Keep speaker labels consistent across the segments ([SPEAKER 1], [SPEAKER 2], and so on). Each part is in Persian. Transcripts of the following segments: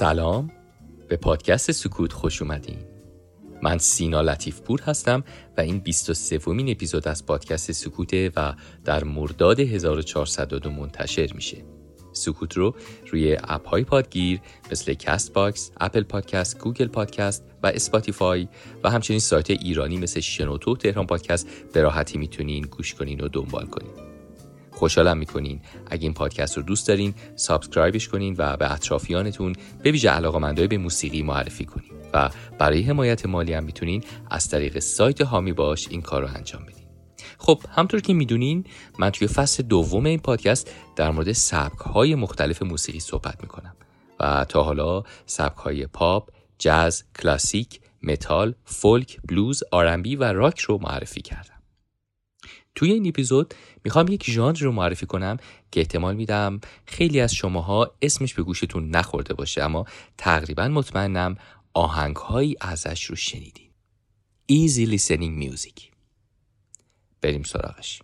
[SPEAKER 1] سلام. به پادکست سکوت خوش اومدین. من سینا لطیف پور هستم و این 23 ومین اپیزود از پادکست سکوته و در مرداد 1402 منتشر میشه. سکوت رو روی اپ های پادگیر مثل کست باکس، اپل پادکست، گوگل پادکست و اسپاتیفای و همچنین سایت ایرانی مثل شنوتو تهران پادکست به راحتی می‌تونین گوش کنین و دنبال کنین. خوشحالم می‌کنین. اگه این پادکست رو دوست دارین subscribe ش کنین و به اطرافیانتون به ویژه علاقمندای به موسیقی معرفی کنین و برای حمایت مالی هم می‌تونین از طریق سایت حامی باش این کار رو انجام بدین. خب همطور که می‌دونین من توی فصل دوم این پادکست در مورد سبک های مختلف موسیقی صحبت می‌کنم و تا حالا سبک های پاپ، جاز، کلاسیک، متال، فولک، بلوز، R&B و راک رو معرفی کردم. توی این اپیزود می‌خوام یک ژانر رو معرفی کنم که احتمال میدم خیلی از شماها اسمش به گوشتون نخورده باشه اما تقریبا مطمئنم آهنگهایی ازش رو شنیدین. Easy Listening Music. بریم سراغش.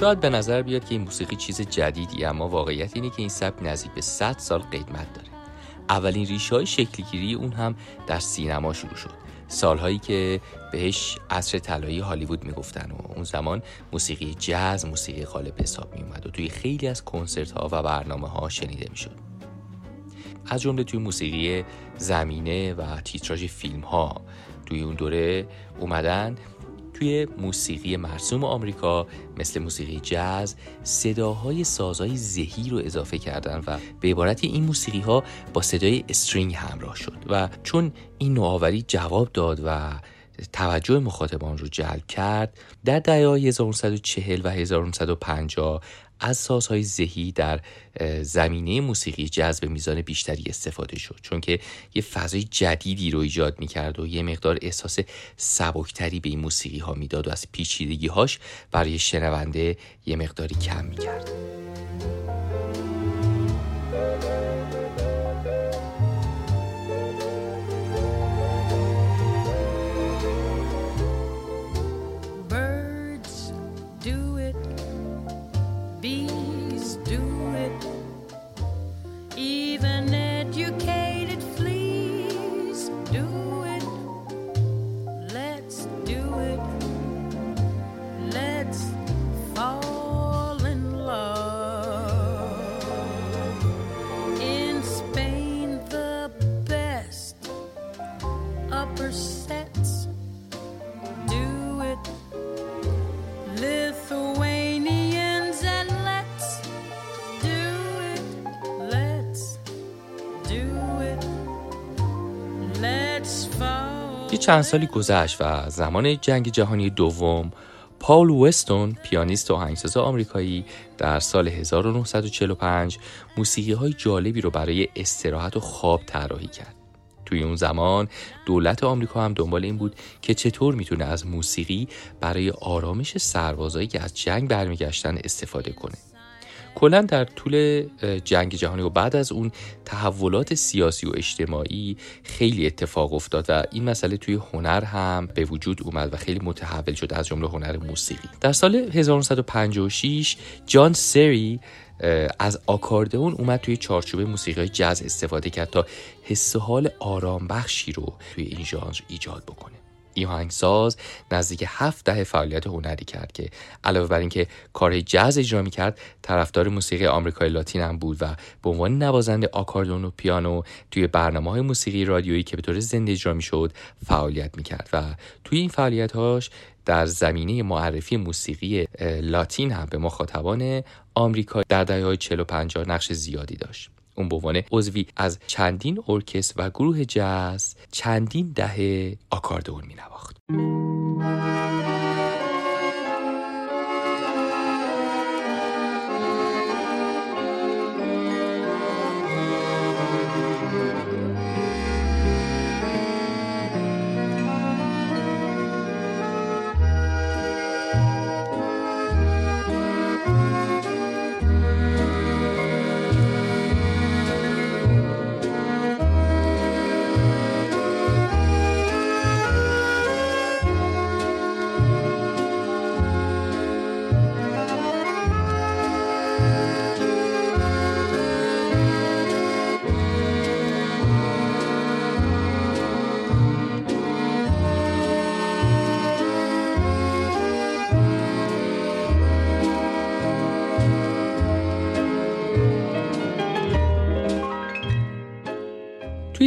[SPEAKER 1] شاید به نظر بیاد که این موسیقی چیز جدیدی اما واقعیت اینه که این سبک نزدیک به 100 سال قدمت داره. اولین ریشه های شکلگیری اون هم در سینما شروع شد. سالهایی که بهش عصر طلایی هالیوود می‌گفتن و اون زمان موسیقی جاز موسیقی غالب حساب می اومد و توی خیلی از کنسرت ها و برنامه ها شنیده می‌شد. از جمله توی موسیقی زمینه و تیتراژ فیلم ها توی اون دوره اومدن توی موسیقی مرسوم آمریکا مثل موسیقی جاز صداهای سازهای زهی رو اضافه کردن و به عبارت این موسیقی ها با صدای استرینگ همراه شد و چون این نوآوری جواب داد و توجه مخاطبان رو جلب کرد در دهه 1940 و 1950 از سازهای ذهی در زمینه موسیقی جذب میزان بیشتری استفاده شد. چون که یه فضای جدیدی رو ایجاد می‌کرد و یه مقدار احساس سبکتری به این موسیقی ها می‌داد و از پیچیدگی هاش برای شنونده یه مقداری کم می‌کرد. یه چند سالی گذشت و زمان جنگ جهانی دوم پاول وستون پیانیست و آهنگساز آمریکایی در سال 1945 موسیقی های جالبی رو برای استراحت و خواب طراحی کرد. توی اون زمان دولت آمریکا هم دنبال این بود که چطور می‌تونه از موسیقی برای آرامش سربازایی که از جنگ برمیگشتن استفاده کنه. کلا در طول جنگ جهانی و بعد از اون تحولات سیاسی و اجتماعی خیلی اتفاق افتاد و این مسئله توی هنر هم به وجود اومد و خیلی متحول شد از جمله هنر موسیقی. در سال 1956 جان سری از آکاردئون اومد توی چارچوب موسیقی جاز استفاده کرد تا حس حال آرام بخشی رو توی این ژانر ایجاد بکنه. این آهنگساز نزدیک هفت ده فعالیت هنری کرد که علاوه بر اینکه کار جاز اجرا کرد طرفدار موسیقی آمریکای لاتین هم بود و به عنوان نوازنده آکاردون و پیانو توی برنامه های موسیقی رادیویی که به طور زنده اجرا می‌شد فعالیت می‌کرد و توی این فعالیت هاش در زمینه معرفی موسیقی لاتین هم به مخاطبان آمریکا در دهه های 40 و 50 نقش زیادی داشت. اون به عنوان عضوی از چندین ارکستر و گروه جاز چندین دهه آکاردئون می نواخت.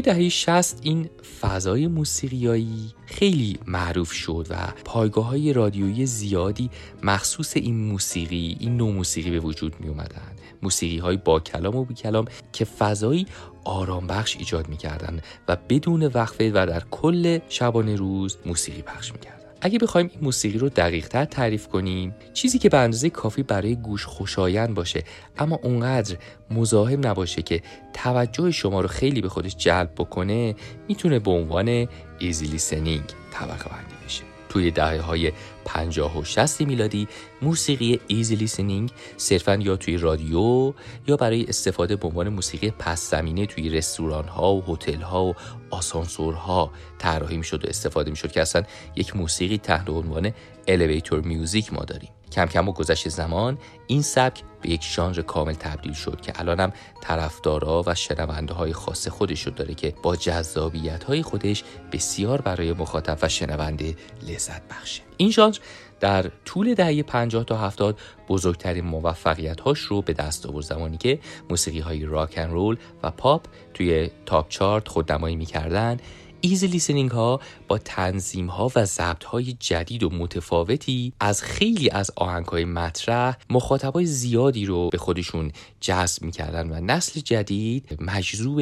[SPEAKER 1] دهه 60 این فضای موسیقیایی خیلی معروف شد و پایگاه های رادیویی زیادی مخصوص این موسیقی این نوع موسیقی به وجود می اومدن موسیقی های با کلام و بی کلام که فضایی آرام بخش ایجاد می کردن و بدون وقفه و در کل شبانه روز موسیقی پخش می کردن. اگه بخوایم این موسیقی رو دقیق تعریف کنیم چیزی که به اندازه کافی برای گوش خوشایند باشه اما اونقدر مزاحم نباشه که توجه شما رو خیلی به خودش جلب بکنه می‌تونه به عنوان easy listening طبقه بندی بشه. توی دهه های 50 و 60 میلادی موسیقی easy listening صرفا یا توی رادیو یا برای استفاده به عنوان موسیقی پس زمینه توی رستوران ها و هتل ها و آسانسورها طراحی می‌شد و استفاده می‌شد که اصلا یک موسیقی تحت عنوان elevator music ما داریم. کم کم با گذشت زمان این سبک به یک ژانر کامل تبدیل شد که الانم طرفدارا و شنونده های خاص خودش رو داره که با جذابیت های خودش بسیار برای مخاطب و شنونده لذت بخشه. این ژانر در طول دهه 50 تا 70 بزرگترین موفقیت هاش رو به دست آورد. زمانی که موسیقی های راک ان رول و پاپ توی top chart خودنمایی می‌کردن ایزی لیسنینگ ها با تنظیم ها و ضبط های جدید و متفاوتی از خیلی از آهنگ های مطرح مخاطبای زیادی رو به خودشون جذب می‌کردن و نسل جدید مجذوب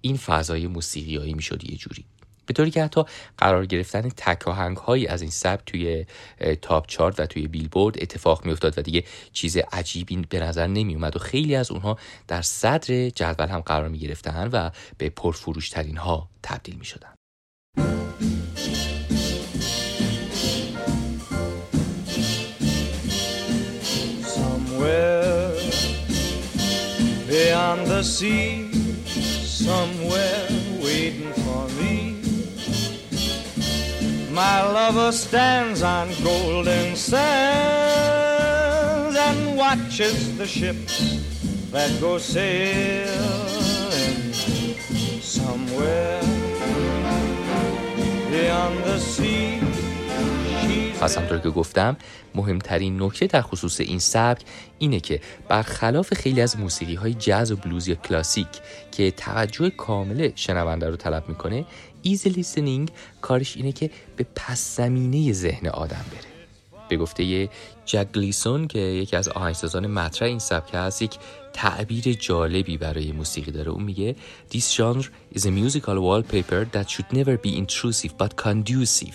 [SPEAKER 1] این فضای موسیقیایی می‌شد یه جوری. به طوری که حتی قرار گرفتن تک هایی از این سبک توی تاپ چارت و توی بیلبورد اتفاق میافتاد و دیگه چیز عجیبی به نظر نمی اومد و خیلی از اونها در صدر جدول هم قرار می گرفتن و به پرفروشترین ها تبدیل می شدن. beyond the sea, somewhere waiting for me. My lover stands on golden sands and watches the ships that go sailing somewhere beyond the sea. پس همطور که گفتم مهمترین نکته در خصوص این سبک اینه که برخلاف خیلی از موسیقی های جاز و بلوز یا کلاسیک که توجه کامل شنونده رو طلب می‌کنه ایزی لیسنینگ کارش اینه که به پس زمینه ذهن آدم بره. به گفته جگلیسون که یکی از آهنگسازان مطرح این سبک هست یک تعبیر جالبی برای موسیقی داره. اون میگه This genre is a musical wallpaper that should never be intrusive but conducive.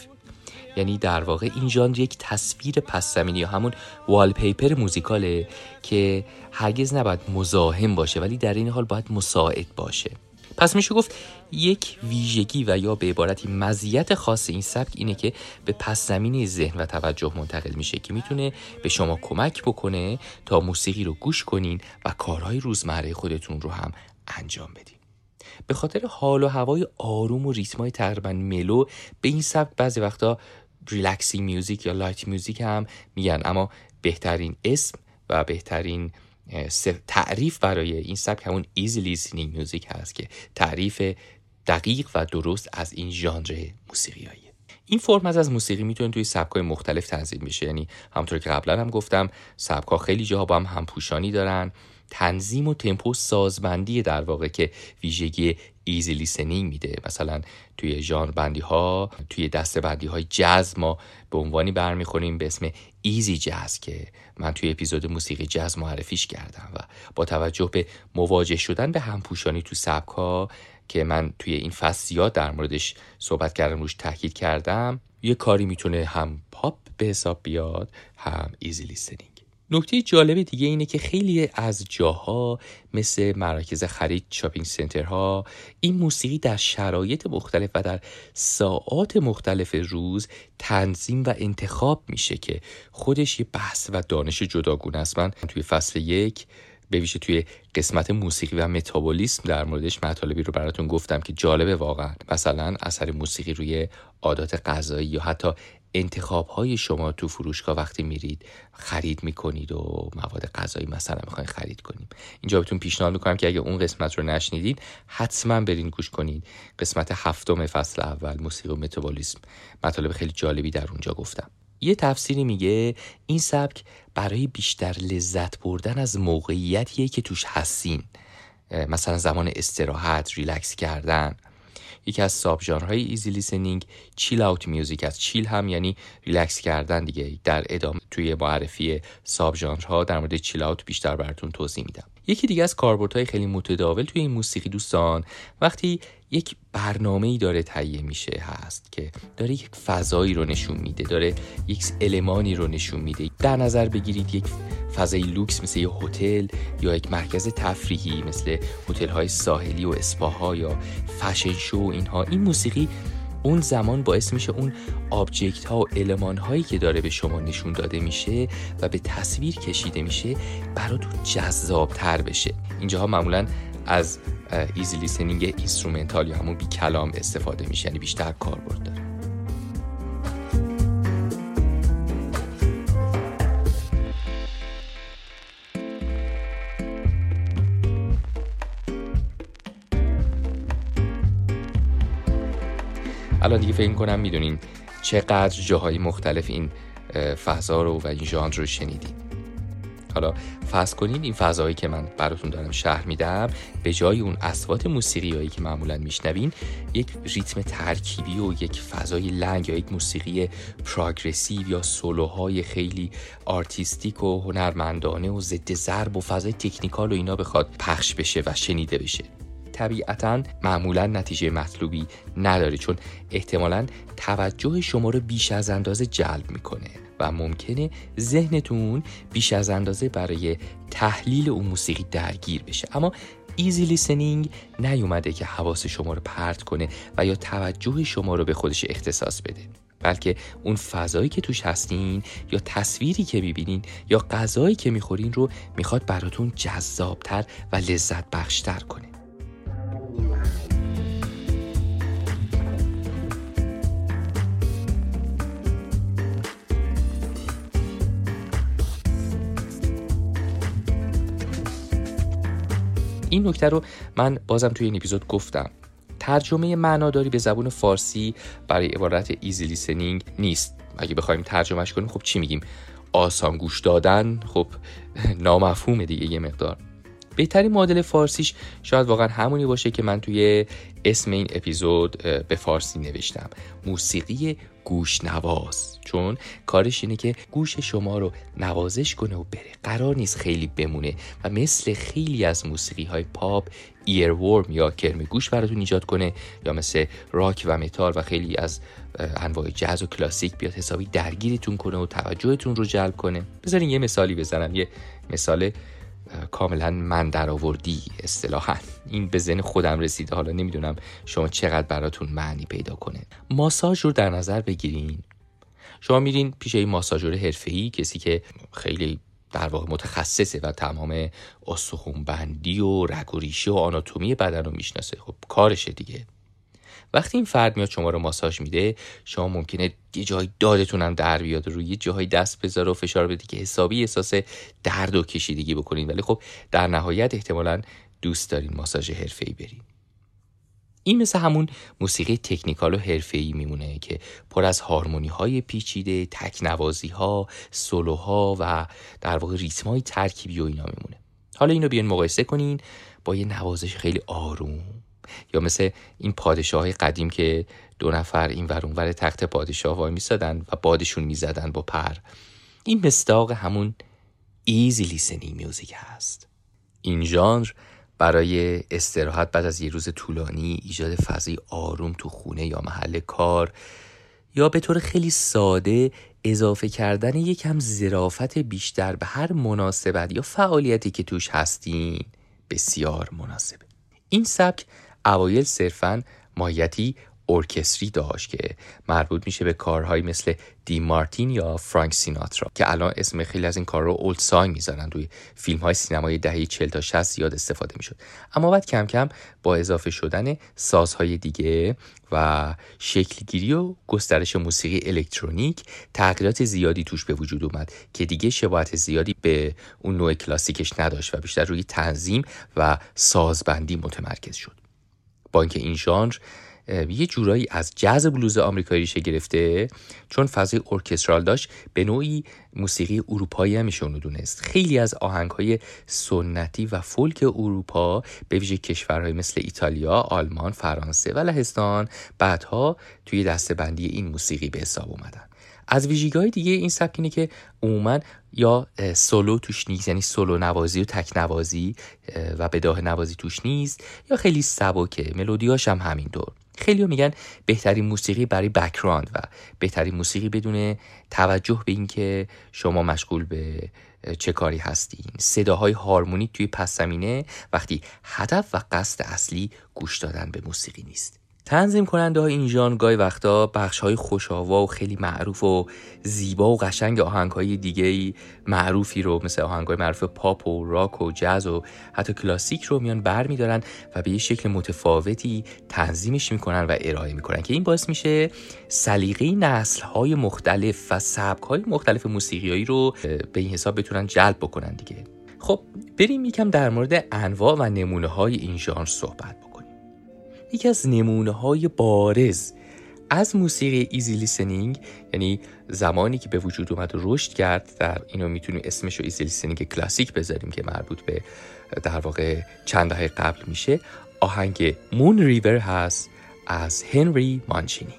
[SPEAKER 1] یعنی در واقع این ژانر یک تصویر پس زمینی یا همون والپیپر موزیکاله که هرگز نباید مزاحم باشه ولی در این حال باید مساعد باشه. پس میشه گفت یک ویژگی و یا به عبارتی مزیت خاص این سبک اینه که به پس زمینه ذهن و توجه منتقل میشه که می‌تونه به شما کمک بکنه تا موسیقی رو گوش کنین و کارهای روزمره خودتون رو هم انجام بدین. به خاطر حال و هوای آروم و ریتمای تقریبا mellow به این سبک بعضی وقتا relaxing music یا light music هم میگن اما بهترین اسم و بهترین تعریف برای این سبک همون easy listening music هست که تعریف دقیق و درست از این ژانر موسیقیایی. این فرم از موسیقی می‌تونه توی سبکای مختلف تنظیم بشه. یعنی همونطور که قبلا هم گفتم سبکا خیلی جاها با هم همپوشانی دارن. تنظیم و تمپو سازبندی در واقع که ویژگی easy listening میده. مثلا توی ژانر بندی ها توی دسته بندی های جاز ما به عنوانی برمیخوریم به اسم easy jazz که من توی اپیزود موسیقی جاز معرفیش کردم و با توجه به مواجه شدن به همپوشانی تو سبک ها که من توی این فصل زیاد در موردش صحبت کردم روش تاکید کردم یه کاری می‌تونه هم پاپ به حساب بیاد هم easy listening نکته جالب دیگه اینه که خیلی از جاها مثل مراکز خرید shopping center ها این موسیقی در شرایط مختلف و در ساعات مختلف روز تنظیم و انتخاب میشه که خودش یه بحث و دانش جداگونه است. من توی فصل یک به ویژه توی قسمت موسیقی و متابولیسم در موردش مطالبی رو براتون گفتم که جالبه واقعا. مثلا اثر موسیقی روی عادات غذایی یا حتی انتخاب های شما تو فروشگاه وقتی میرید خرید می‌کنید و مواد غذایی مثلا می‌خواین خرید کنیم. اینجا بهتون پیشنهاد می‌کنم که اگه اون قسمت رو نشنیدید حتما برین گوش کنید. قسمت هفتم فصل اول موسیقی و متابولیسم. مطالب خیلی جالبی در اونجا گفتم. یه تفسیری میگه این سبک برای بیشتر لذت بردن از موقعیتیه که توش هستین. مثلا زمان استراحت ریلکس کردن. یکی از sub ژانرهای easy listening، chill out music است. chill هم یعنی ریلکس کردن دیگه. در ادامه توی معرفی sub ژانرها در مورد chill out بیشتر براتون توضیح میدم. یکی دیگه از کاربردهای خیلی متداول توی این موسیقی دوستان وقتی یک برنامه ای داره تهیه میشه هست که داره یک فضایی رو نشون میده داره یک المانی رو نشون میده. در نظر بگیرید یک فضای لوکس مثل یه هتل یا یک مرکز تفریحی مثل هتل های ساحلی و اسپاها یا fashion show اینها. این موسیقی اون زمان باعث میشه اون object ها و المان هایی که داره به شما نشون داده میشه و به تصویر کشیده میشه براتون جذاب تر بشه. اینجاها معمولا از easy listening instrumental یا همون بی کلام استفاده میشه یعنی بیشتر کاربرد داره. الان دیگه فکر کنم می‌دونین چقدر جاهای مختلف این فضا رو و این ژانر رو شنیدین. حالا فرض کنین این فضایی که من براتون دارم شرح میدم به جای اون اصوات موسیقیایی که معمولا میشنوین یک ریتم ترکیبی و یک فضای لنگ یا یک موسیقی progressive یا سولوهای خیلی artistic و هنرمندانه و ضد ضرب و فضای technical و اینا بخواد پخش بشه و شنیده بشه. طبیعتا معمولا نتیجه مطلوبی نداره چون احتمالا توجه شما رو بیش از اندازه جلب می‌کنه و ممکنه ذهنتون بیش از اندازه برای تحلیل اون موسیقی درگیر بشه. اما ایزی لیسنینگ نیومده که حواس شما رو پرت کنه و یا توجه شما رو به خودش اختصاص بده بلکه اون فضایی که توش هستین یا تصویری که می‌بینین یا غذایی که می‌خورین رو می‌خواد براتون جذابتر و لذت بخشتر کنه. این نکته رو من بازم توی این اپیزود گفتم. ترجمه معناداری به زبون فارسی برای عبارت ایزی لیسنینگ نیست. اگه بخوایم ترجمهش کنیم خب چی میگیم؟ آسان گوش دادن خب نامفهومه دیگه یه مقدار. بهترین مدل فارسیش شاید واقعا همونی باشه که من توی اسم این اپیزود به فارسی نوشتم. موسیقی گوش نواز. چون کارش اینه که گوش شما رو نوازش کنه و بره. قرار نیست خیلی بمونه و مثل خیلی از موسیقی های پاپ ورم یا کرم گوش براتون ایجاد کنه یا مثل راک و متال و خیلی از انواع جاز و کلاسیک بیاد حسابی درگیرتون کنه و توجهتون رو جلب کنه. بذارین یه مثالی بزنم یه مثال کاملا من در آوردی اصطلاحا. این به ذهن خودم رسیده. حالا نمی‌دونم شما چقدر براتون معنی پیدا کنه. ماساژ رو در نظر بگیرین. شما میرین پیش این ماساژور حرفه‌ای کسی که خیلی در واقع متخصصه و تمام استخونبندی و رگ و ریشه و آناتومی بدن رو می‌شناسه. خب کارشه دیگه. وقتی این فرد میاد شما رو ماساژ میده شما ممکنه یه جای دادتون هم در بیاد روی یه جاهای دست بذاره و فشار بده که حسابی احساس درد و کشیدگی بکنید ولی خب در نهایت احتمالا دوست دارین ماساژ حرفه‌ای برین. این مثل همون موسیقی technical و حرفه‌ای میمونه که پر از هارمونی های پیچیده، تکنوازی ها، سولوها و در واقع ریتم های ترکیبی و اینا میمونه. حالا اینو بیان مقایسه کنین با یه نوازش خیلی آروم. یا مثل این پادشاه های قدیم که دو نفر این ور اون ور تخت پادشاه وای میسادن و بادشون می‌زدن با پر. این مصداق همون easy listening music هست. این ژانر برای استراحت بعد از یه روز طولانی ایجاد فضای آروم تو خونه یا محل کار یا به طور خیلی ساده اضافه کردن یکم زرافت بیشتر به هر مناسبت یا فعالیتی که توش هستین بسیار مناسبه. این سبک اوایل صرفا ماهیتی ارکستری داشت که مربوط میشه به کارهایی مثل دی مارتین یا فرانک سیناترا که الان اسم خیلی از این کار رو اولد سانگ می‌ذارن روی فیلم های سینمایی دهه 40 تا 60 زیاد استفاده می‌شد. اما بعد کم کم با اضافه شدن سازهای دیگه و شکلگیری و گسترش موسیقی الکترونیک تغییرات زیادی توش به وجود اومد که دیگه شباهت زیادی به اون نوع کلاسیکش نداشت و بیشتر روی تنظیم و سازبندی متمرکز شد. با اینکه این ژانر یه جورایی از جاز بلوز آمریکایی ریشه گرفته چون فضای ارکسترال داشت به نوعی موسیقی اروپایی هم میشه دونست. خیلی از آهنگ های سنتی و فولک اروپا به ویژه کشورهای مثل ایتالیا، آلمان، فرانسه و لهستان بعدها توی دستبندی این موسیقی به حساب اومدن. از ویژگی دیگه این سبک اینه که عموما یا سولو توش نیست یعنی سولو نوازی و تک نوازی و بداه نوازی توش نیست یا خیلی سبکه ملودیاش هم همینطور. خیلی میگن بهترین موسیقی برای بکراند و بهترین موسیقی بدون توجه به اینکه شما مشغول به چه کاری هستین. صداهای هارمونیک توی پس زمینه وقتی هدف و قصد اصلی گوش دادن به موسیقی نیست. تنظیم کننده های این ژانر گاهی وقتا بخش های خوشاوا و خیلی معروف و زیبا و قشنگ آهنگ های دیگه معروفی رو مثل آهنگ های معروف پاپ و راک و جز و حتی کلاسیک رو میان بر میدارن و به یه شکل متفاوتی تنظیمش می‌کنن و ارائه می‌کنن که این باعث میشه سلیقه نسل های مختلف و سبک های مختلف موسیقیایی رو به این حساب بتونن جلب بکنن دیگه. خب بریم یکم در مورد انواع و نمونه های این ژانر صحبت یکی از نمونه های بارز از موسیقی easy listening یعنی زمانی که به وجود اومد و رشد کرد در اینو می‌تونیم اسمش رو easy listening کلاسیک بذاریم که مربوط به در واقع چند دهه قبل میشه آهنگ مون ریور هست از هنری مانچینی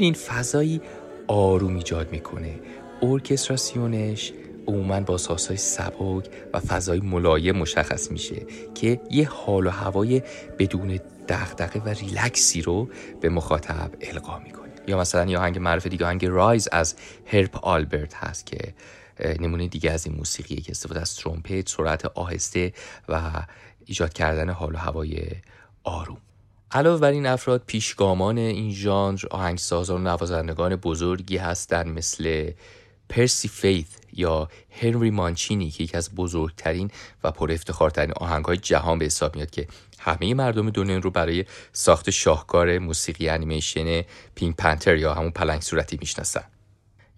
[SPEAKER 1] این فضایی آروم ایجاد می‌کنه. ارکستراسیونش عموما با ساسای سبک و فضای ملایم مشخص میشه که یه حال و هوای بدون دغدغه و ریلکسی رو به مخاطب القا می‌کنه. یا مثلا یه آهنگ معروف دیگه آهنگ رایز از هرپ آلبرت هست که نمونه دیگه از این موسیقیه که استفاده از ترومپت سرعت آهسته و ایجاد کردن حال و هوای آروم. علاوه بر این افراد پیشگامان این ژانر آهنگسازان و نوازندگان بزرگی هستند مثل پرسی فیث یا هنری مانچینی که یکی از بزرگترین و پر افتخارترین آهنگهای جهان به حساب میاد که همه مردم دنیا رو برای ساخت شاهکار موسیقی انیمیشن پینک پنتر یا همون پلنگ صورتی می‌شناسن.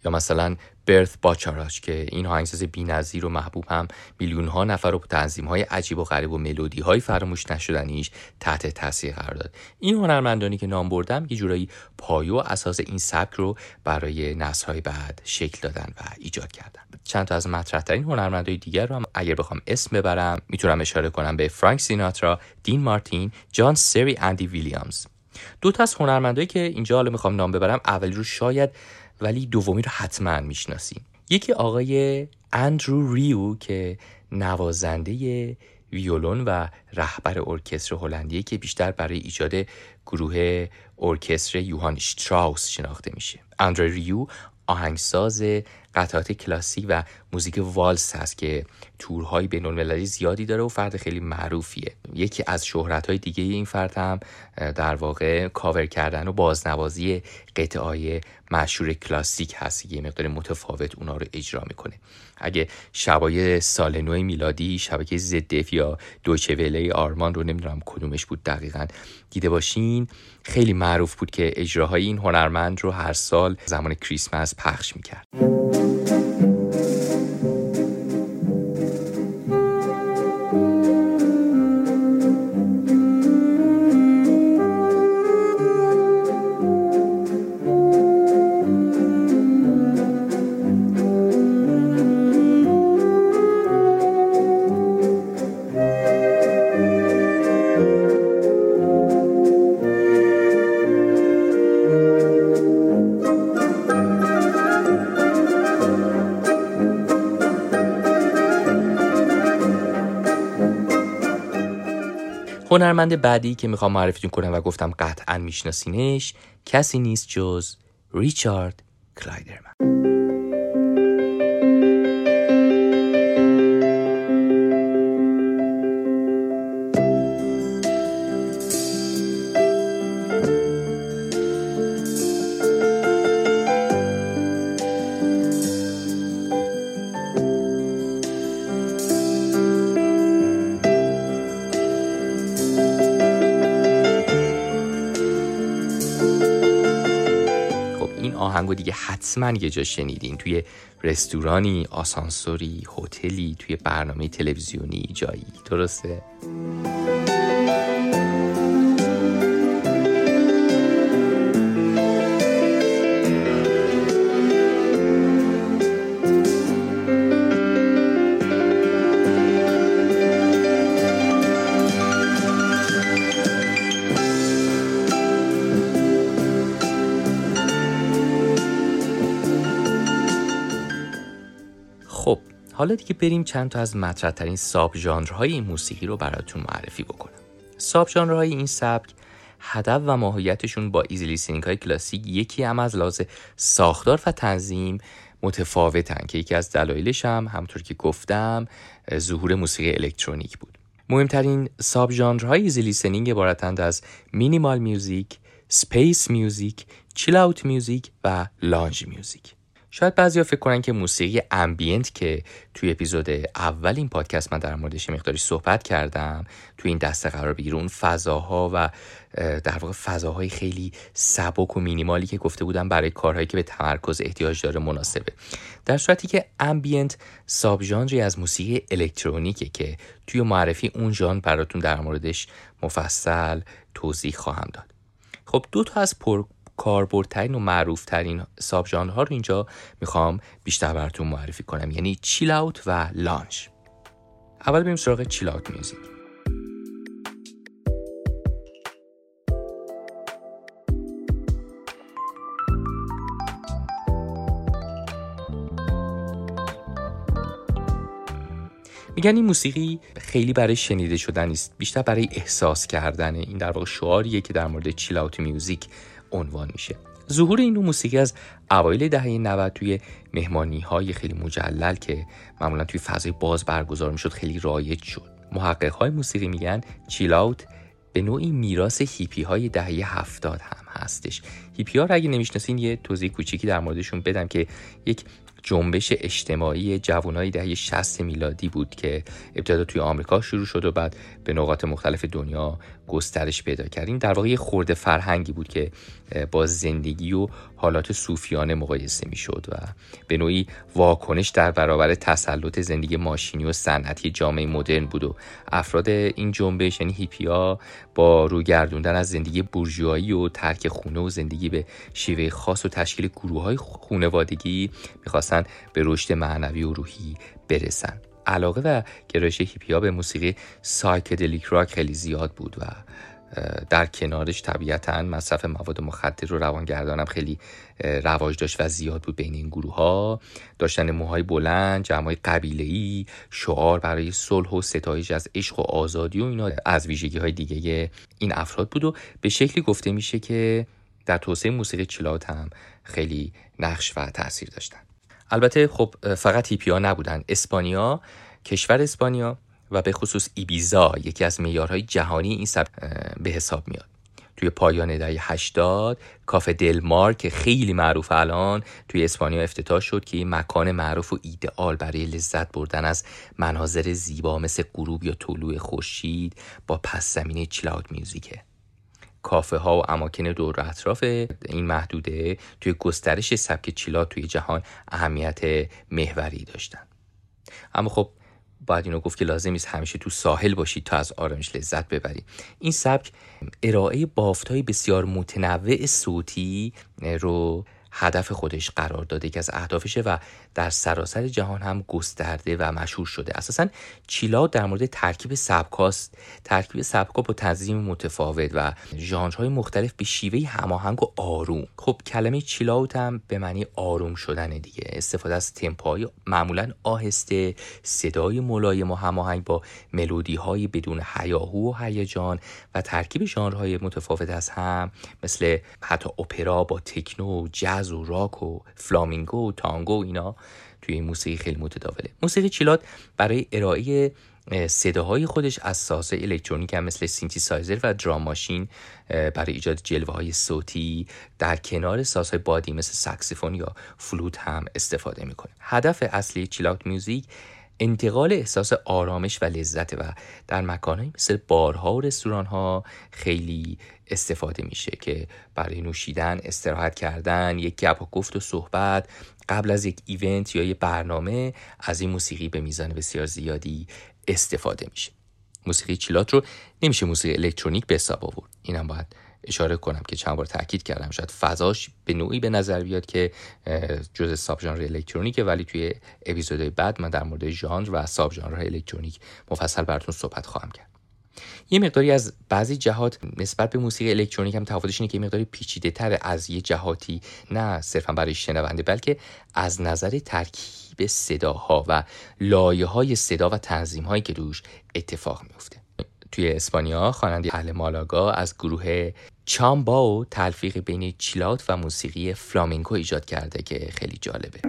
[SPEAKER 1] یا مثلا برث باچاراش که این آهنگساز بی‌نظیر و محبوب هم میلیون ها نفر رو تنظیم های عجیب و غریب و ملودی های فراموش نشدنیش تحت تاثیر قرار داد. این هنرمندانی که نام بردم یه جورایی پایه و اساس این سبک رو برای نسل های بعد شکل دادن و ایجاد کردن. چند تا از مطرحترین هنرمندای دیگر رو هم اگر بخوام اسم ببرم می‌تونم اشاره کنم به فرانک سیناترا، دین مارتین، جان سری اندی ویلیامز. دو تا از هنرمندایی که اینجا حالا می‌خوام نام ببرم اولی رو شاید ولی دومی رو حتما می‌شناسیم یکی آقای اندرو ریو که نوازنده ویولون و رهبر ارکستر هلندی که بیشتر برای ایجاد گروه ارکستر یوهان شتراوس شناخته میشه. اندرو ریو آهنگساز قطعات کلاسیک و موزیک والس هست که تورهای بین زیادی داره و فرد خیلی معروفیه. یکی از شهرت دیگه این فرد هم در واقع کاور کردن و بازنوازی قطعای مشهور کلاسیک هست. یه مقدار متفاوت اونا رو اجرا می‌کنه. اگه شبای سال نو میلادی شبکه زدف یا دوچه آرمان رو نمی‌دونم کدومش بود دقیقا دیده باشین. خیلی معروف بود که اجراهای این هنرمند رو هر سال زمان کریسمس پخش می‌کرد. هنرمند بعدی که می‌خوام معرفتون کنم و گفتم قطعا میشناسینش کسی نیست جز ریچارد کلایدرمن. حتما یه جا شنیدین. توی رستورانی آسانسوری هتلی توی برنامه تلویزیونی جایی. درسته؟ حالا دیگه بریم چند تا از مطرحترین sub ژانرهای این موسیقی رو براتون معرفی بکنم. sub ژانرهای این سبک هدف و ماهیتشون با easy listening های کلاسیک یکیه اما از لحاظ ساختار و تنظیم متفاوتن که یکی از دلایلش هم همونطور که گفتم ظهور موسیقی الکترونیک بود. مهمترین sub ژانرهای easy listening عبارتند از minimal music، space music، chill out music و lounge music شاید بعضیا فکر کنن که موسیقی ambient که توی اپیزود اول این پادکست من در موردش مقداری صحبت کردم توی این دسته قرار بگیره اون فضاها و در واقع فضاهای خیلی سبک و مینیمالی که گفته بودم برای کارهایی که به تمرکز احتیاج داره مناسبه. در صورتی که ambient sub ژانری از موسیقی الکترونیکه که توی معرفی اون ژانر براتون در موردش مفصل توضیح خواهم داد. خب دو تا از کاربردترین و معروفترین ساب ها رو اینجا می‌خوام بیشتر براتون معرفی کنم. یعنی چیل اوت و لانچ. اول بریم سراغ چیل اوت میوزیک. میگن این موسیقی خیلی برای شنیده شدن نیست بیشتر برای احساس کردن این در واقع شعاریه که در مورد چیل اوت میوزیک عنوان میشه. ظهور این نوع موسیقی از اوایل دهه 90 توی مهمانی های خیلی مجلل که معمولا توی فضای باز برگزار می‌شد خیلی رایج شد. محقق های موسیقی میگن چیلاوت به نوعی میراث هیپی های دهه هفتاد هم هستش. هیپی ها رو اگه نمی‌شناسین یه توضیح کوچیکی در موردشون بدم که یک جنبش اجتماعی جوانای دهه 60 میلادی بود که ابتدا توی آمریکا شروع شد و بعد به نقاط مختلف دنیا گسترش پیدا کرد. این در واقع یه خورده فرهنگی بود که با زندگی و حالات صوفیانه مقایسه می‌شد و به نوعی واکنش در برابر تسلط زندگی ماشینی و صنعتی جامعه مدرن بود و افراد این جنبش یعنی هیپیا با روگردوندن از زندگی بورژوایی و ترک خونه و زندگی به شیوه خاص و تشکیل گروه های خونوادگی می‌خواستن به رشد معنوی و روحی برسن. علاقه و گرایش هیپیا به موسیقی سایکدلیک راک خیلی زیاد بود و در کنارش طبیعتا مصرف مواد مخدر و روانگردانم خیلی رواج داشت و زیاد بود بین این گروه ها. داشتن موهای بلند جمعای قبیله ای شعار برای صلح و ستایش از عشق و آزادی و اینا از ویژگی های دیگه این افراد بود و به شکلی گفته میشه که در توسعه موسیقی چلات هم خیلی نقش و تاثیر داشتن. البته خب فقط هیپی ها نبودن. اسپانیا کشور اسپانیا و به خصوص ایبیزا یکی از معیارهای جهانی این سبک به حساب میاد. توی پایان دهه 80 کافه دلمار که خیلی معروف الان توی اسپانیا افتتاح شد که مکان معروف و ایدئال برای لذت بردن از مناظر زیبا مثل غروب یا طلوع خورشید با پس زمینه چلاود میوزیکه. کافه ها و اماکن دور اطراف این محدوده توی گسترش سبک چیلات توی جهان اهمیت محوری داشتن. اما خب باید اینو گفت که لازم نیست همیشه تو ساحل باشید تا از آرامش لذت ببرید. این سبک ارائه بافتهای بسیار متنوع صوتی رو هدف خودش قرار داده که از اهدافشه و در سراسر جهان هم گسترده و مشهور شده. اساسا چیلا در مورد ترکیب سبکاست. ترکیب سبکا با تنظیم متفاوت و ژانرهای مختلف به شیوه هماهنگ و آروم. خب کلمه چیلاوت هم به معنی آروم شدن دیگه. استفاده از تمپای معمولا آهسته صدای ملایم و هماهنگ با ملودی های بدون هیاهو و هیجان و ترکیب ژانرهای متفاوت از هم مثل حتی اپرا با تکنو جز و راک و فلامینگو و تانگو اینا توی موسیقی خیلی متداوله. موسیقی چیلات برای ارائه صداهای خودش از سازهای الکترونیک هم مثل سینتی سایزر و drum machine برای ایجاد جلوه های صوتی در کنار سازهای بادی مثل ساکسیفون یا فلوت هم استفاده می‌کنه. هدف اصلی chill out music انتقال احساس آرامش و لذت و در مکانهایی مثل بارها و رستوران ها خیلی استفاده میشه که برای نوشیدن استراحت کردن یک گپ و گفت و صحبت قبل از یک ایونت یا یک برنامه از این موسیقی به میزان بسیار زیادی استفاده میشه. موسیقی چیلات رو نمیشه موسیقی الکترونیک به حساب آورد. اینم باید اشاره کنم که چند بار تاکید کردم. شاید فضاش به نوعی به نظر بیاد که جز ساب ژانر الکترونیکه ولی توی اپیزودهای بعد من در مورد ژانر و ساب ژانر الکترونیک مفصل براتون صحبت خواهم کرد. یه مقداری از بعضی جهات نسبت به موسیقی الکترونیک هم تفاوتش اینه که مقداری پیچیده تر از یه جهاتی نه صرفا برای شنونده بلکه از نظر ترکیب صداها و لایه های صدا و تنظیم هایی که روش اتفاق میفته توی اسپانیا خواننده اهل مالاگا از گروه چامباو تلفیق بین چیلات و موسیقی فلامینکو ایجاد کرده که خیلی جالبه.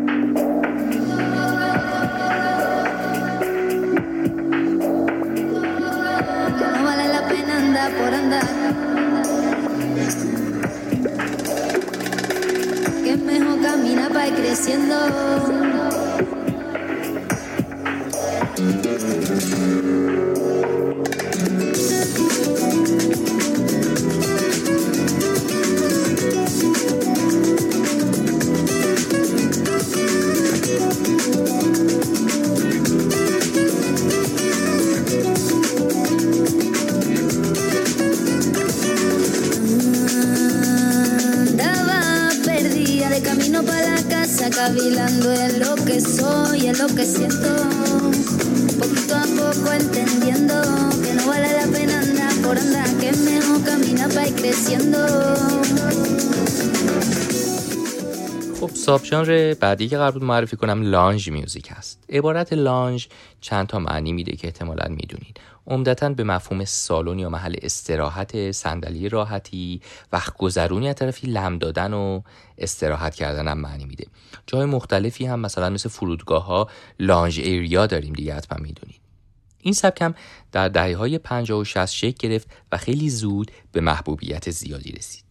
[SPEAKER 1] ژانر بعدی که قرار بود معرفی کنم لانج میوزیک هست. عبارت لانج چند تا معنی میده که احتمالا می‌دونید. عمدتا به مفهوم سالن یا محل استراحت صندلی راحتی وقت گذرونی از طرفی لم دادن و استراحت کردن هم معنی میده. جای مختلفی هم مثلا مثل فرودگاه ها لانج ایریا داریم دیگه حتما می‌دونید. این سبک هم در دهه های 50 و 60 شکل گرفت و خیلی زود به محبوبیت زیادی رسید.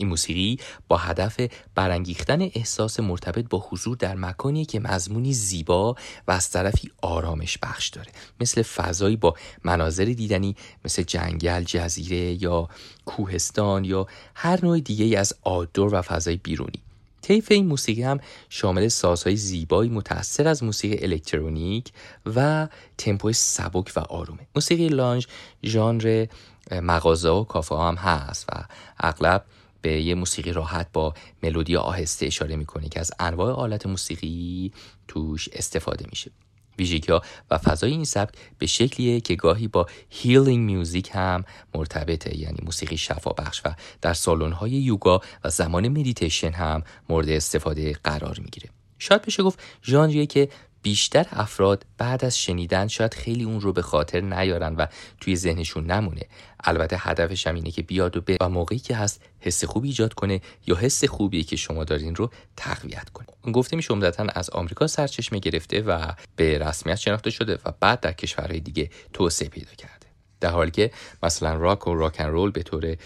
[SPEAKER 1] این موسیقی با هدف برانگیختن احساس مرتبط با حضور در مکانی که مضمونی زیبا و از طرفی آرامش بخش داره. مثل فضایی با مناظر دیدنی مثل جنگل، جزیره یا کوهستان یا هر نوع دیگه از آدور و فضای بیرونی. طیف این موسیقی هم شامل سازهای زیبایی متأثر از موسیقی الکترونیک و تمپوی سبک و آرومه. موسیقی لانج ژانر مغازه و کافه هم هست و اغلب به یه موسیقی راحت با ملودی آهسته اشاره می‌کنه که از انواع آلت موسیقی توش استفاده میشه. ویژگی ها و فضای این سبک به شکلیه که گاهی با healing music هم مرتبطه یعنی موسیقی شفا بخش و در سالن های یوگا و زمان مدیتیشن هم مورد استفاده قرار می‌گیره. شاید بشه گفت ژانریه که بیشتر افراد بعد از شنیدن شاید خیلی اون رو به خاطر نیارن و توی ذهنشون نمونه. البته هدفش هم اینه که بیاد و به و موقعی که هست حس خوبی ایجاد کنه یا حس خوبی که شما دارین رو تقویت کنه. گفته میشه عمدتا از آمریکا سرچشمه گرفته و به رسمیت شناخته شده و بعد در کشورهای دیگه توسعه پیدا کرده. در حالی که مثلا راک و راکن رول به طور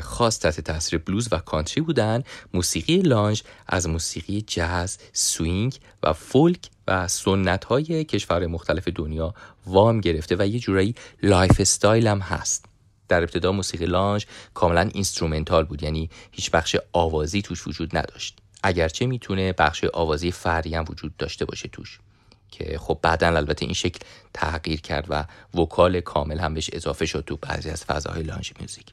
[SPEAKER 1] خاص تحت تاثیر بلوز و کانتری بودن موسیقی lounge از موسیقی جاز swing و فولک سنت های کشور مختلف دنیا وام گرفته و یه جورایی lifestyle هم هست. در ابتدا موسیقی lounge کاملا instrumental بود یعنی هیچ بخش آوازی توش وجود نداشت. اگرچه می‌تونه بخش آوازی فرعی هم وجود داشته باشه توش که خب بعدا البته این شکل تغییر کرد و vocal کامل هم بهش اضافه شد تو بعضی از فضاهای lounge music.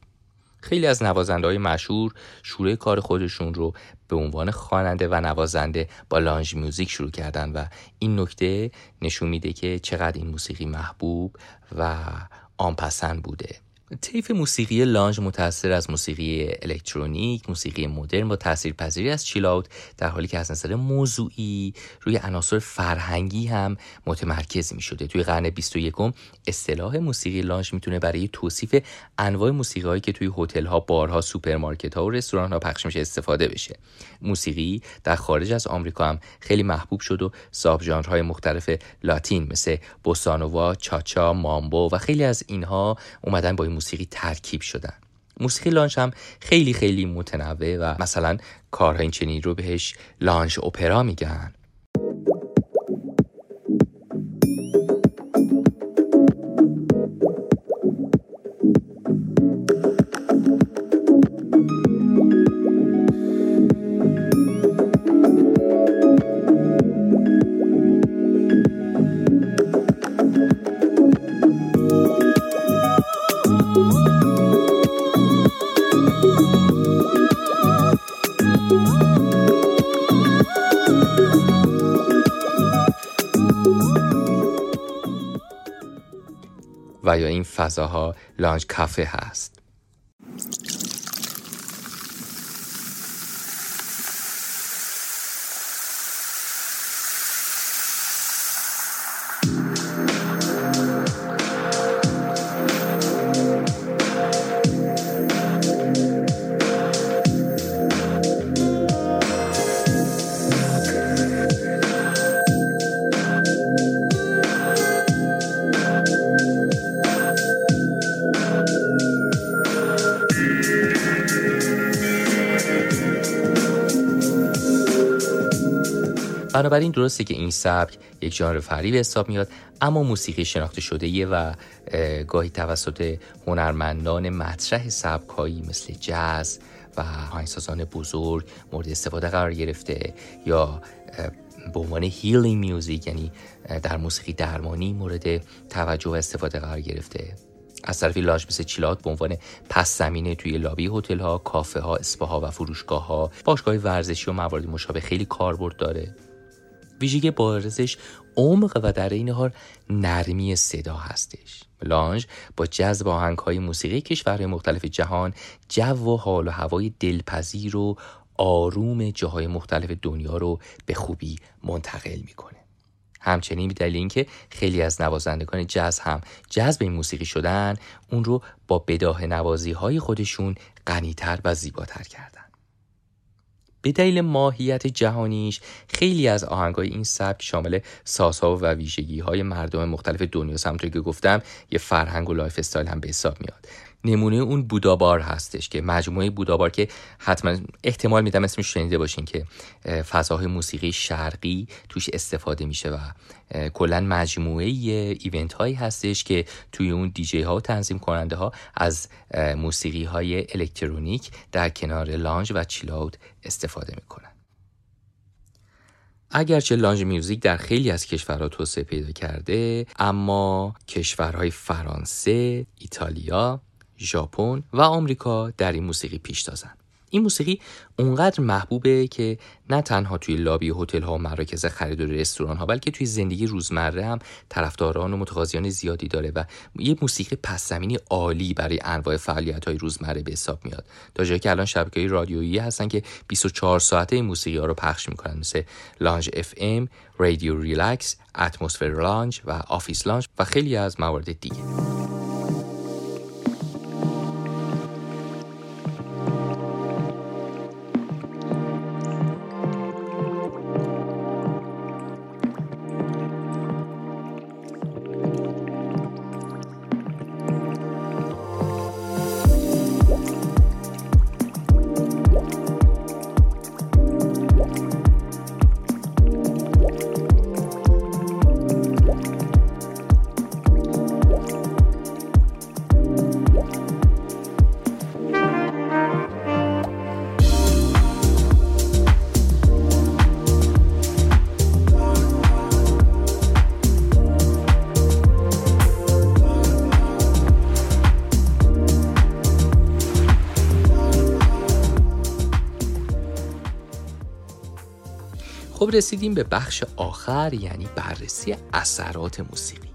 [SPEAKER 1] خیلی از نوازنده های مشهور شروع کار خودشون رو به عنوان خواننده و نوازنده با لانج میوزیک شروع کردن و این نکته نشون میده که چقدر این موسیقی محبوب و آنپسند بوده. طیف موسیقی لانج متأثر از موسیقی الکترونیک موسیقی مدرن با تاثیرپذیری از چیلاوت در حالی که از نظر موضوعی روی عناصر فرهنگی هم متمرکز می شده توی قرن 21 اصطلاح موسیقی lounge می‌تونه برای توصیف انواع موسیقی هایی که توی هتل ها بارها سوپرمارکت ها و رستوران ها پخش میشه استفاده بشه. موسیقی در خارج از آمریکا هم خیلی محبوب شد و sub ژانرهای مختلف لاتین مثل بوسانووا چاچا مامبو و خیلی از اینها اومدن با این موسیقی ترکیب شدن. موسیقی lounge هم خیلی خیلی متنوع و مثلا کارهای چنین رو بهش lounge opera میگن. و یا این فضاها لانج کافه هست. بنابراین درسته که این سبک یک ژانر فری به حساب میاد اما موسیقی شناخته شده و گاهی توسط هنرمندان مطرح سبکهایی مثل جاز و آهنگسازان بزرگ مورد استفاده قرار گرفته یا به عنوان هیلینگ میوزیک یعنی در موسیقی درمانی مورد توجه و استفاده قرار گرفته از طرفی لاش مثل چیلات به عنوان پس زمینه توی لابی هتل ها، کافه ها، اسپاها و فروشگاه ها، باشگاه ورزشی و موارد مشابه خیلی کاربرد داره. ویژگی بارزش عمق و در این حال نرمی صدا هستش. لانج با جذب آهنگ های موسیقی کشورهای مختلف جهان جو و حال و هوای دلپذیر و آروم جاهای مختلف دنیا رو به خوبی منتقل می‌کنه. همچنین به دلیل اینکه خیلی از نوازندگان جز هم جذب این موسیقی شدن اون رو با بداه نوازی های خودشون غنیتر و زیباتر کردن. به دلیل ماهیت جهانیش خیلی از آهنگای این سبک شامل سازها و ویژگی های مردم مختلف دنیا همونطور که گفتم یه فرهنگ و lifestyle هم به حساب میاد. نمونه اون بودابار هستش که مجموعه بودابار که حتما احتمال میدم اسمش شنیده باشین که فضاهای موسیقی شرقی توش استفاده میشه و کلا مجموعه event هایی هستش که توی اون دیجی ها و تنظیم کننده ها از موسیقی های الکترونیک در کنار لانج و چیلاود استفاده می‌کنن. اگرچه لانج میوزیک در خیلی از کشورها توسعه پیدا کرده اما کشورهای فرانسه، ایتالیا، ژاپن و آمریکا در این موسیقی پیش تازن این موسیقی اونقدر محبوبه که نه تنها توی لابی هتل ها و مراکز خرید و رستوران ها بلکه توی زندگی روزمره هم طرفداران و متقاضیان زیادی داره و یه موسیقی پس زمینی عالی برای انواع فعالیت های روزمره به حساب میاد. تا جایی که الان شبکه رادیویی هستن که 24 ساعته این موسیقی ها رو پخش می‌کنن مثل Lounge FM، Radio Relax، Atmosphere Lounge و Office Lounge و خیلی از موارد دیگه. خب رسیدیم به بخش آخر یعنی بررسی اثرات موسیقی.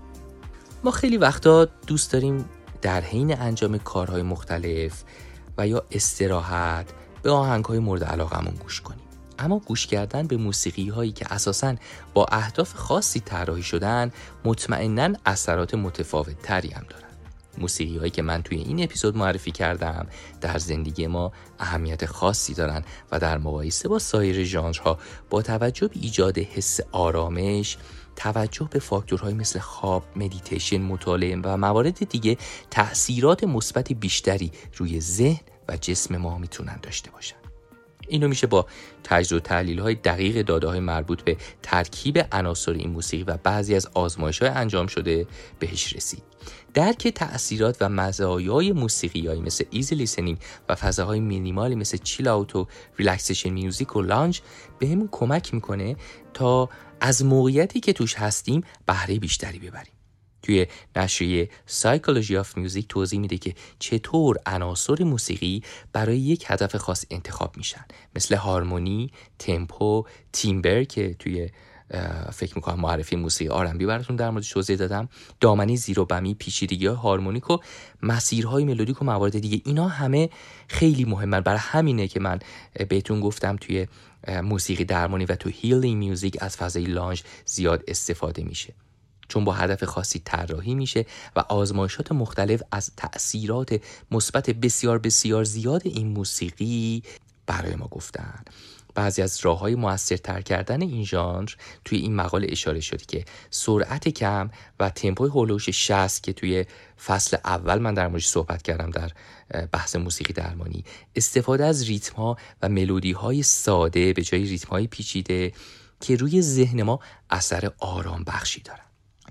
[SPEAKER 1] ما خیلی وقتا دوست داریم در حین انجام کارهای مختلف و یا استراحت به آهنگ های مورد علاقمون گوش کنیم. اما گوش کردن به موسیقی هایی که اساساً با اهداف خاصی طراحی شدن مطمئنا اثرات متفاوت تری هم دارن موسیقی هایی که من توی این اپیزود معرفی کردم در زندگی ما اهمیت خاصی دارن و در مقایسه با سایر ژانرها با توجه به ایجاد حس آرامش توجه به فاکتورهای مثل خواب، مدیتیشن، مطالعه و موارد دیگه تأثیرات مثبت بیشتری روی ذهن و جسم ما می‌تونن داشته باشن. اینو میشه با تجزیه و تحلیل های دقیق داده های مربوط به ترکیب عناصر این موسیقی و بعضی از آزمایش های انجام شده بهش رسید درک تاثیرات و مزایای موسیقی های مثل easy listening و فضاهای مینیمالی مثل chill out و relaxation music و lounge بهمون کمک می‌کنه تا از موقعیتی که توش هستیم بهره بیشتری ببریم. توی نشریه Psychology of Music توضیح میده که چطور عناصر موسیقی برای یک هدف خاص انتخاب میشن. مثل هارمونی، تمپو، تیمبر که توی فکر می‌کنم معرفی موسیقی آرنبی براتون در موردش توضیح دادم. دامنی زیر و بمی پیچیدگی های هارمونیک و مسیرهای ملودیک و موارد دیگه. اینا همه خیلی مهمن. برای همینه که من بهتون گفتم توی موسیقی درمانی و تو هیلینگ میوزیک از فضای لانج زیاد استفاده میشه. چون با هدف خاصی طراحی میشه و آزمایشات مختلف از تاثیرات مثبت بسیار بسیار زیاد این موسیقی برای ما گفتن. بعضی از راه های موثرتر کردن این ژانر توی این مقاله اشاره شده که سرعت کم و تمپوی هولوش 60 که توی فصل اول من در موردش صحبت کردم در بحث موسیقی درمانی استفاده از ریتم ها و ملودی های ساده به جای ریتم های پیچیده که روی ذهن ما اثر آرام بخشی دارن.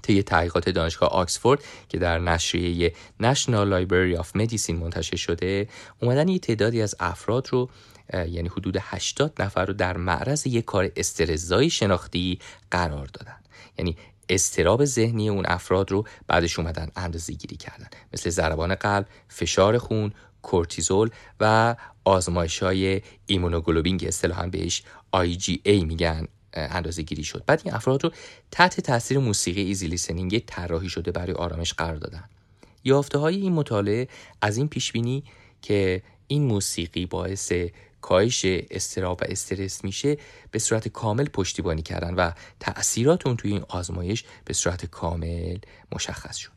[SPEAKER 1] طی تحقیقات دانشگاه آکسفورد که در نشریه National Library of Medicine منتشر شده اومدن یه تعدادی از افراد رو یعنی حدود 80 نفر رو در معرض یک کار استرزایی شناختی قرار دادن. یعنی استراب ذهنی اون افراد رو بعدش اومدن اندازه گیری کردن. مثل ضربان قلب، فشار خون، کورتیزول و آزمایش های ایمونوگلوبین که اصطلاحا بهش IgA میگن اندازه گیری شد. بعد این افراد رو تحت تاثیر موسیقی ایزی لیسنینگ طراحی شده برای آرامش قرار دادن. یافته های این مطالعه از این پیش بینی که این موسیقی باعث کاهش استراب و استرس میشه به صورت کامل پشتیبانی کردن و تأثیرات اون توی این آزمایش به صورت کامل مشخص شد.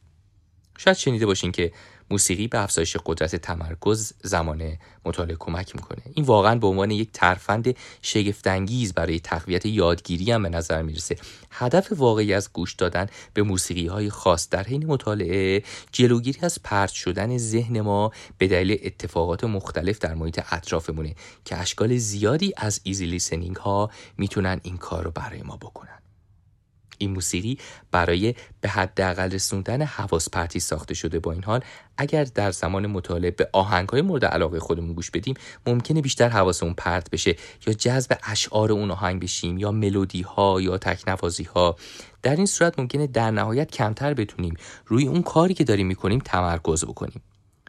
[SPEAKER 1] شاید شنیده باشین که موسیقی به افزایش قدرت تمرکز زمان مطالعه کمک می‌کنه. این واقعا به عنوان یک ترفند شگفتانگیز برای تقویت یادگیری هم به نظر می‌رسه. هدف واقعی از گوش دادن به موسیقی های خاص در حین مطالعه جلوگیری از پرت شدن ذهن ما به دلیل اتفاقات مختلف در محیط اطرافمونه که اشکال زیادی از ایزی لیسنینگ ها می‌تونن این کار رو برای ما بکنن. این موسیقی برای به حداقل رسوندن حواس پرتی ساخته شده با این حال. اگر در زمان مطالعه به های مورد علاقه خودمون گوش بدیم ممکنه بیشتر حواسمون پرت بشه یا جذب اشعار اون آهنگ بشیم یا ملودی ها یا تکنوازی ها در این صورت ممکنه در نهایت کمتر بتونیم روی اون کاری که داریم می‌کنیم تمرکز بکنیم.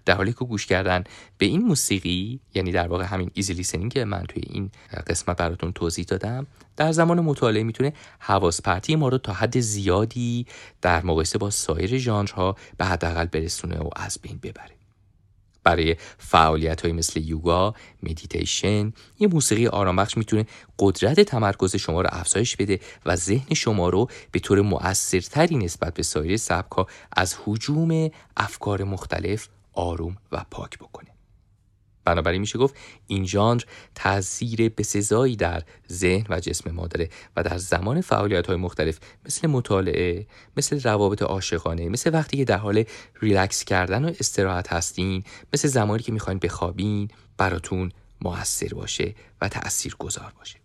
[SPEAKER 1] در حالی که گوش کردن به این موسیقی یعنی در واقع همین ایزی لیسنینگ که من توی این قسمت براتون توضیح دادم در زمان مطالعه می‌تونه حواس پرتی ما رو تا حد زیادی در مقایسه با سایر ژانرها به حداقل برسونه و از بین ببره. برای فعالیت های مثل یوگا، مدیتیشن، یه موسیقی آرامبخش می‌تونه قدرت تمرکز شما رو افزایش بده و ذهن شما رو به طور مؤثرتری نسبت به سایر سبکا از هجوم افکار مختلف آروم و پاک بکنه. بنابراین میشه گفت این ژانر تاثیر بسزایی در ذهن و جسم ما داره و در زمان فعالیت های مختلف مثل مطالعه مثل روابط عاشقانه مثل وقتی که در حال ریلکس کردن و استراحت هستین مثل زمانی که می‌خواین بخوابین براتون موثر باشه و تأثیر گذار باشه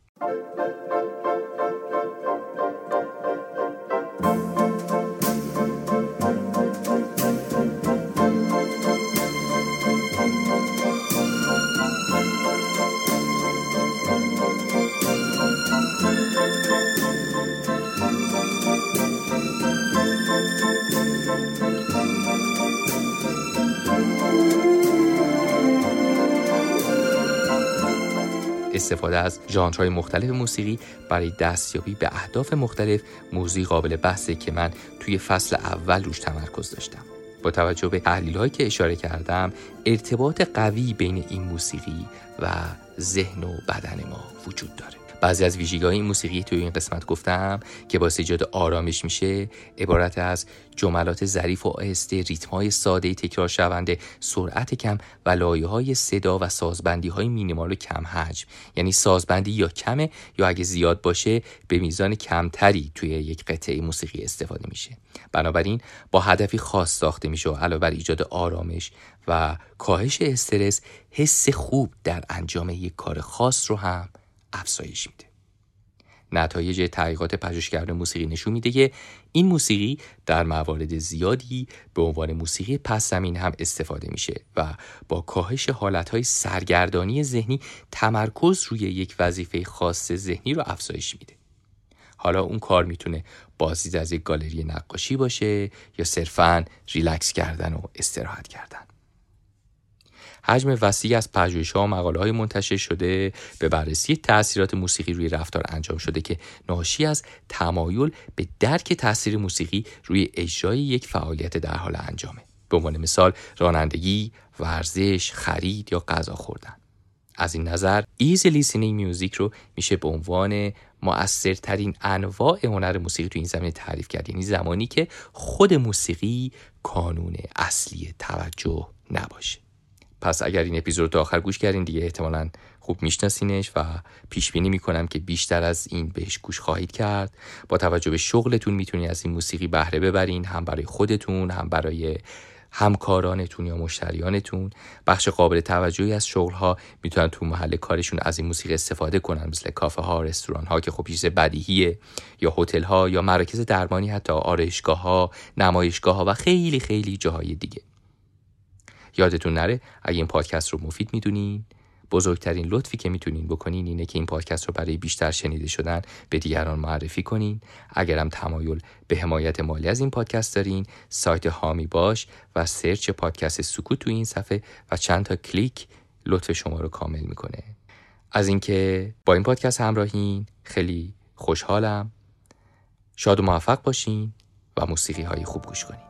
[SPEAKER 1] استفاده از ژانرهای مختلف موسیقی برای دستیابی به اهداف مختلف موضوعی قابل بحثه که من توی فصل اول روش تمرکز داشتم. با توجه به تحلیل هایی که اشاره کردم ارتباط قوی بین این موسیقی و ذهن و بدن ما وجود داره. بعضی از ویژگی این موسیقی توی این قسمت گفتم که با ایجاد آرامش میشه عبارت از جملات ظریف و آهسته ریتم های ساده تکرار شونده سرعت کم و لایه های صدا و سازبندی های مینیمال و کم حجم. یعنی سازبندی یا کمه یا اگه زیاد باشه به میزان کمتری توی یک قطعه موسیقی استفاده میشه. بنابراین با هدفی خاص ساخته میشه و علاوه بر ایجاد آرامش و کاهش استرس حس خوب در انجام یک کار خاص رو هم افزایش میده. نتایج تحقیقات پژوهشگران موسیقی نشون میده که این موسیقی در موارد زیادی به عنوان موسیقی پس زمین هم استفاده میشه و با کاهش حالتهای سرگردانی ذهنی تمرکز روی یک وظیفه خاص ذهنی رو افزایش میده. حالا اون کار می‌تونه بازدید از یک گالری نقاشی باشه یا صرفا ریلکس کردن و استراحت کردن. حجم وسیعی از ها و مقاله های منتشر شده به بررسی تاثیرات موسیقی روی رفتار انجام شده که ناشی از تمایل به درک تاثیر موسیقی روی اجرای یک فعالیت در حال انجامه. به عنوان مثال رانندگی، ورزش، خرید یا غذا خوردن. از این نظر ایزی لیسنینگ میوزیک رو میشه به عنوان مؤثرترین انواع هنر موسیقی تو این زمینه تعریف کرد. یعنی زمانی که خود موسیقی کانون اصلی توجه نباشه. پس اگر این اپیزود رو تا آخر گوش کردین دیگه احتمالا خوب میشناسینش و پیش بینی می‌کنم که بیشتر از این بهش گوش خواهید کرد. با توجه به شغلتون می‌تونید از این موسیقی بهره ببرین هم برای خودتون هم برای همکارانتون یا مشتریانتون. بخش قابل توجهی از شغل ها می‌تونن تو محل کارشون از این موسیقی استفاده کنن مثل کافه ها رستوران ها که خب چیز بدیهیه یا هتل ها یا مراکز درمانی حتی آرایشگاه ها نمایشگاه ها و خیلی خیلی جاهای دیگه. یادتون نره اگه این پادکست رو مفید می‌دونین بزرگترین لطفی که می‌تونین بکنین اینه که این پادکست رو برای بیشتر شنیده شدن به دیگران معرفی کنین. اگرم تمایل به حمایت مالی از این پادکست دارین سایت حامی باش و سرچ پادکست سکوت تو این صفحه و چند تا کلیک لطف شما رو کامل می‌کنه. از اینکه با این پادکست همراهین خیلی خوشحالم. شاد و موفق باشین و موسیقی های خوب گوش کنین.